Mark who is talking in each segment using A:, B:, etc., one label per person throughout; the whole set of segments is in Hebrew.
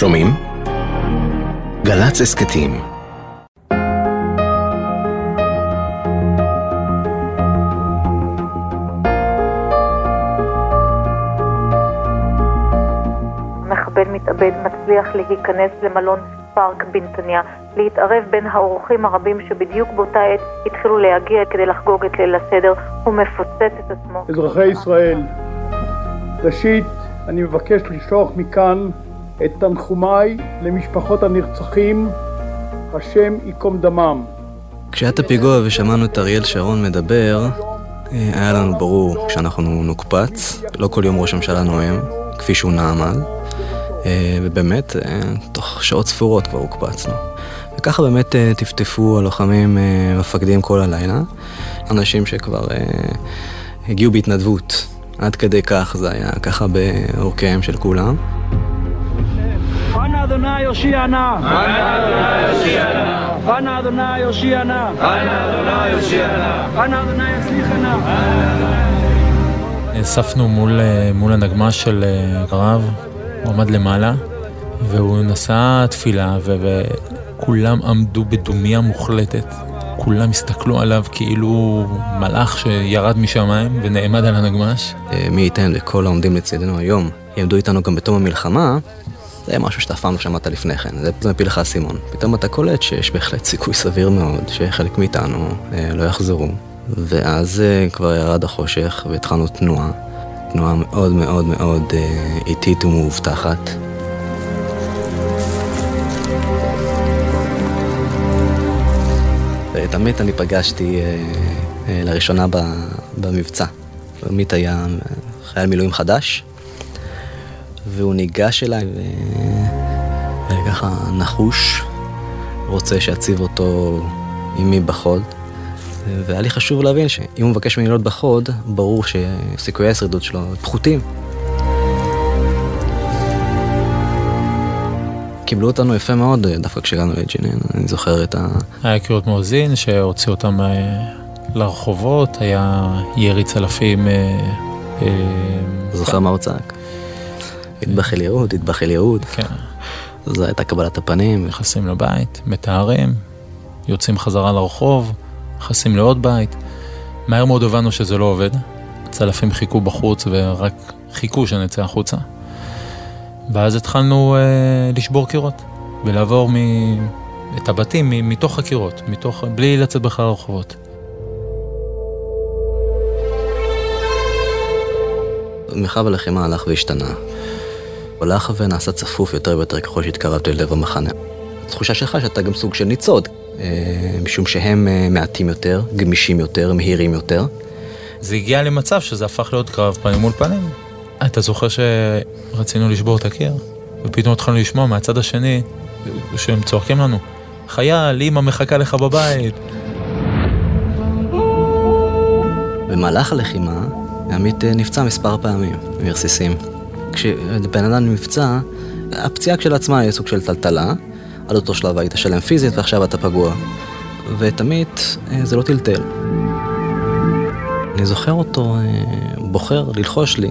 A: שומעים? גל"צ הסכתים
B: מחבל מתאבד מצליח להיכנס למלון פארק בנתניה, להתערב בין האורחים הרבים שבדיוק באותה עת התחילו להגיע כדי לחגוג את ליל הסדר, הוא מפוצץ את עצמו.
C: אזרחי ישראל, ראשית, אני מבקש לשלוח מכאן את תנחומיי למשפחות הנרצחים, השם ייקום דמם.
D: כשהיה את הפיגוע ושמענו את אריאל שרון מדבר, אה, היה לנו ברור שאנחנו נוקפץ, לא כל יום ראש הממשלה נואם, כפי שהוא נאם אז, אה, ובאמת, אה, תוך שעות ספורות כבר הוקפצנו. וככה באמת טפטפו הלוחמים, מפקדים כל הלילה, אנשים שכבר הגיעו בהתנדבות, עד כדי כך זה היה ככה בעורקיהם של כולם.
E: אנא אדוני הושיע נא. אנא אדוני הושיע נא. אנא אדוני הושיע נא. אנא אדוני הושיע נא. אנא אדוני יצליחה נא.
F: נאספנו מול, אה, מול הנגמ"ש של אה, הרב, הוא עמד למעלה, והוא נשא תפילה, וכולם עמדו בדומיה מוחלטת. כולם הסתכלו עליו כאילו מלאך שירד משמיים ונעמד על הנגמ"ש.
D: אה, מי ייתן לכל העומדים לצידנו היום יעמדו איתנו גם בתום המלחמה, זה משהו שאתה אף פעם לא שמעת לפני כן, זה מפיל לך אסימון. פתאום אתה קולט שיש בהחלט סיכוי סביר מאוד שחלק מאיתנו אה, לא יחזרו. ואז אה, כבר ירד החושך והתחלנו תנועה, תנועה מאוד מאוד מאוד אה, איטית ומאובטחת. את עמית אני פגשתי אה, אה, לראשונה במבצע. עמית היה חייל מילואים חדש, והוא ניגש אליי וככה נחוש, רוצה שאציב אותו עימי בחוד. והיה לי חשוב להבין שאם הוא מבקש ממני להיות בחוד, ברור שסיכויי השרידות שלו פחותים. קיבלו אותנו יפה מאוד דווקא כשהגענו לג'נין, אני זוכר את ה...
F: היה קירות מואזין שהוציא אותם אה, לרחובות, היה ירי צלפים. אה,
D: אה, זוכר מה הוא צעק? אל יהוד.
F: כן.
D: זו הייתה קבלת הפנים.
F: נכנסים לבית, מתארים, יוצאים חזרה לרחוב, נכנסים לעוד בית. מהר מאוד הבנו שזה לא עובד. הצלפים חיכו בחוץ ורק חיכו שנצא החוצה. ואז התחלנו אה, לשבור קירות ולעבור מ... את הבתים מתוך הקירות, מתוך... בלי לצאת בכלל לרחובות.
D: מרחב הלחימה הלך והשתנה. הולך ונעשה צפוף יותר ויותר ככל שהתקרבת ללב המחנה. התחושה שלך שאתה גם סוג של ניצוד, אה, משום שהם אה, מעטים יותר, גמישים יותר, מהירים יותר.
F: זה הגיע למצב שזה הפך להיות קרב פנים מול פנים. אתה זוכר שרצינו לשבור את הקיר, ופתאום התחלנו לשמוע מהצד השני שהם צועקים לנו, חייל, אמא מחכה לך בבית.
D: במהלך הלחימה, עמית אה, נפצע מספר פעמים מרסיסים. כשבן אדם נפצע, הפציעה כשלעצמה היא סוג של טלטלה, עד אותו שלב היית שלם פיזית ועכשיו אתה פגוע. ותמיד אה, זה לא טלטל. אני זוכר אותו אה, בוחר ללחוש לי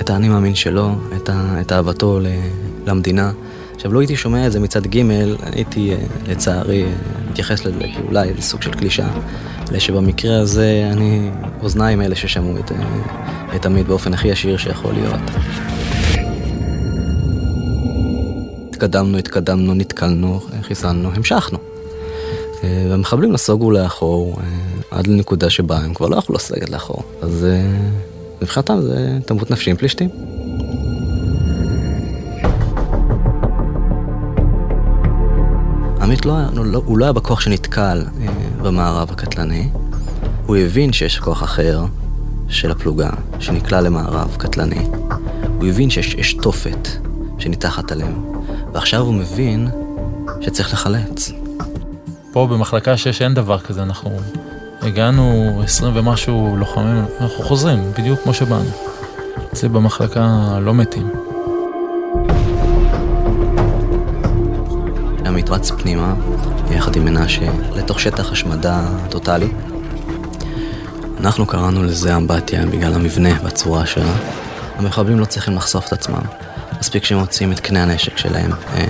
D: את האני מאמין שלו, את, ה, את אהבתו למדינה. עכשיו, לא הייתי שומע את זה מצד ג', הייתי אה, לצערי מתייחס לזה כאולי איזה סוג של קלישה, אלא שבמקרה הזה אני אוזניים אלה ששמעו את, את באופן הכי ישיר שיכול להיות. התקדמנו, התקדמנו, נתקלנו, חיסלנו, המשכנו. והמחבלים נסוגו לאחור עד לנקודה שבה הם כבר לא יכלו לסגת לאחור. אז מבחינתם זה תמות נפשי עם פלישתים. עמית לא, לא, הוא לא היה בכוח שנתקל במערב הקטלני. הוא הבין שיש כוח אחר של הפלוגה שנקלע למערב קטלני. הוא הבין שיש תופת שניתחת עליהם. ועכשיו הוא מבין שצריך לחלץ.
F: פה במחלקה 6 אין דבר כזה, אנחנו הגענו 20 ומשהו לוחמים, אנחנו חוזרים, בדיוק כמו שבאנו. זה במחלקה לא מתים.
D: עמית רץ פנימה, יחד עם מנשה, לתוך שטח השמדה טוטאלי. אנחנו קראנו לזה אמבטיה בגלל המבנה והצורה שלה. המחבלים לא צריכים לחשוף את עצמם. מספיק שהם מוציאים את קנה הנשק שלהם אה,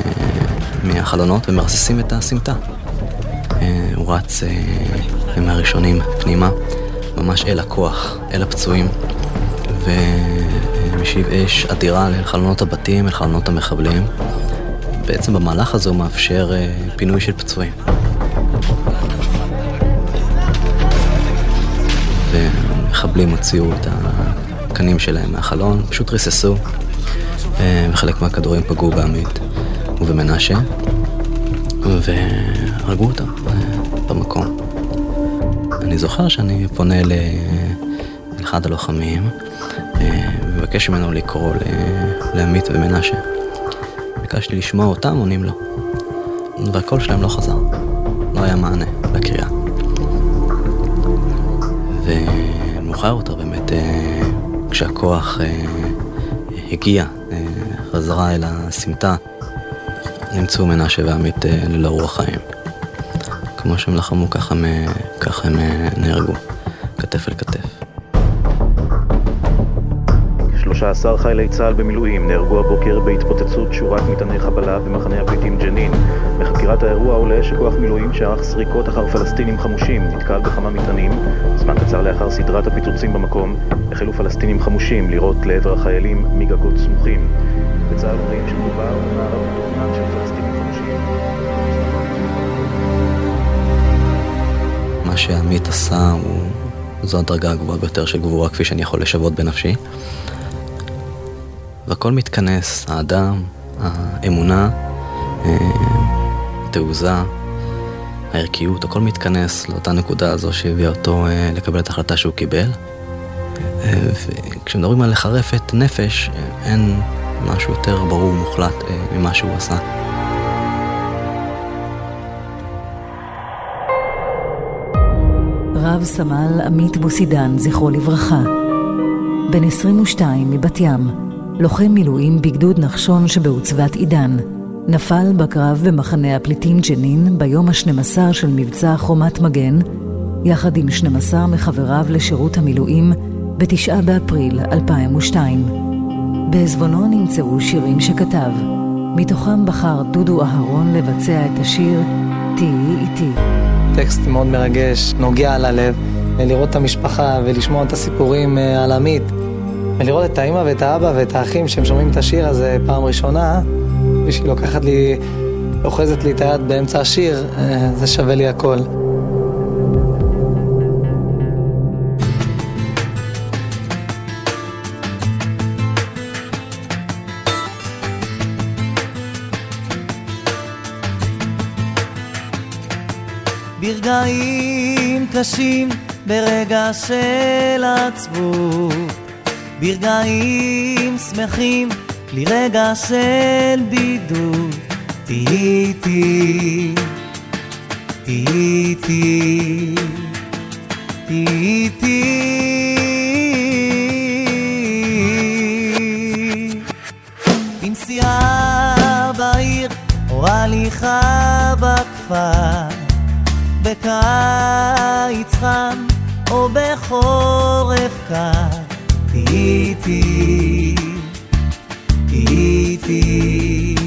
D: מהחלונות ומרססים את הסמטה. אה, הוא רץ אה, מהראשונים פנימה, ממש אל הכוח, אל הפצועים, ומשיב אש אדירה לחלונות הבתים, אל חלונות המחבלים. בעצם במהלך הזה הוא מאפשר אה, פינוי של פצועים. ומחבלים הוציאו את הקנים שלהם מהחלון, פשוט ריססו, אה, וחלק מהכדורים פגעו בעמית ובמנשה, והרגו אותם אה, במקום. אני זוכר שאני פונה לאחד הלוחמים, ומבקש ממנו לקרוא לעמית ומנשה. ביקשתי לשמוע אותם, עונים לו. והקול שלהם לא חזר. לא היה מענה לקריאה. ומאוחר יותר באמת, אה, כשהכוח אה, הגיע אה, חזרה אל הסמטה, נמצאו מנשה ועמית ללא רוח חיים. כמו שהם לחמו, ככה הם, ככה הם נהרגו, כתף אל כתף.
G: 13 חיילי צה"ל במילואים נהרגו הבוקר בהתפוצצות שורת מטעני חבלה במחנה הפליטים ג'נין. מחקירת האירוע עולה שכוח מילואים שערך סריקות אחר פלסטינים חמושים נתקל בכמה מטענים. זמן קצר לאחר סדרת הפיצוצים במקום החלו פלסטינים חמושים לירות לעבר החיילים מגגות סמוכים. בצה"ל אומרים שמדובר במערב מתוכנן של פלסטינים חמושים.
D: מה שעמית עשה הוא... זו הדרגה הגבוהה ביותר של גבורה כפי שאני יכול לשוות בנפשי. והכל מתכנס, האדם, האמונה, התעוזה, הערכיות, הכל מתכנס לאותה נקודה הזו שהביאה אותו אה, לקבל את ההחלטה שהוא קיבל. אה, וכשמדברים על לחרף את נפש, אין משהו יותר ברור ומוחלט אה, ממה שהוא עשה.
H: רב סמל עמית בוסידן, זכרו לברכה, בן 22 מבת ים, לוחם מילואים בגדוד נחשון שבעוצבת עידן. נפל בקרב במחנה הפליטים ג'נין ביום ה-12 של מבצע חומת מגן, יחד עם 12 מחבריו לשירות המילואים ב-9 באפריל 2002. בעזבונו נמצאו שירים שכתב, מתוכם בחר דודו אהרון לבצע את השיר "תהיי איתי".
I: טקסט מאוד מרגש, נוגע ללב, לראות את המשפחה ולשמוע את הסיפורים אה, על עמית. ולראות את האימא ואת האבא ואת האחים שהם שומעים את השיר הזה פעם ראשונה, ושהיא לוקחת לי, אוחזת לי את היד באמצע השיר, אה, זה שווה לי הכל.
J: ברגעים קשים, ברגע של עצבות ברגעים שמחים, כלי רגע של בידוד. תהי איתי, תהי איתי, תהי איתי. בנסיעה בעיר, או הליכה בכפר, בקיץ חם או בחורף קר. איתי, איתי, איתי.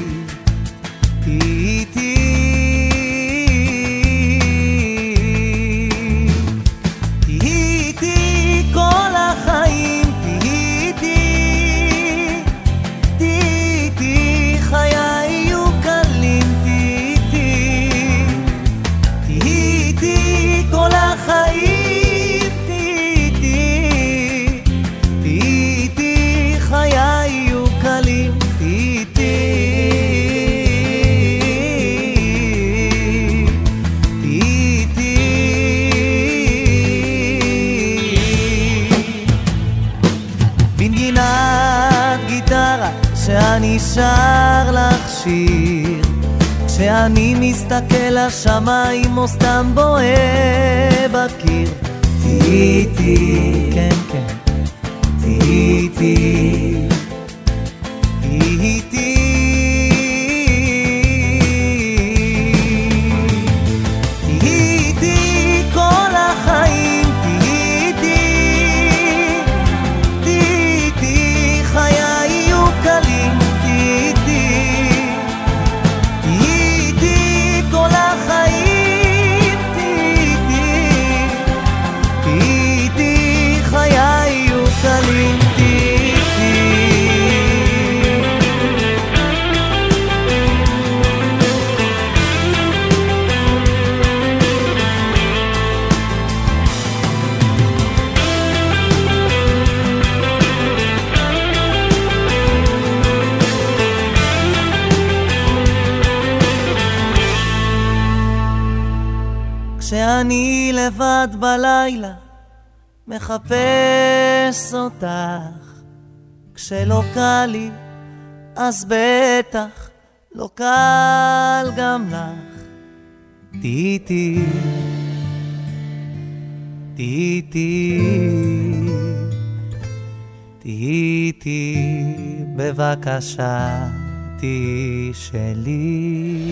J: שר לך שיר כשאני מסתכל לשמיים או סתם בוהה בקיר תהי איתי, כן כן, תהי איתי כשאני לבד בלילה מחפש אותך, כשלא קל לי, אז בטח לא קל גם לך. תהי איתי, תהי איתי, תהי איתי, בבקשה, תהי שלי.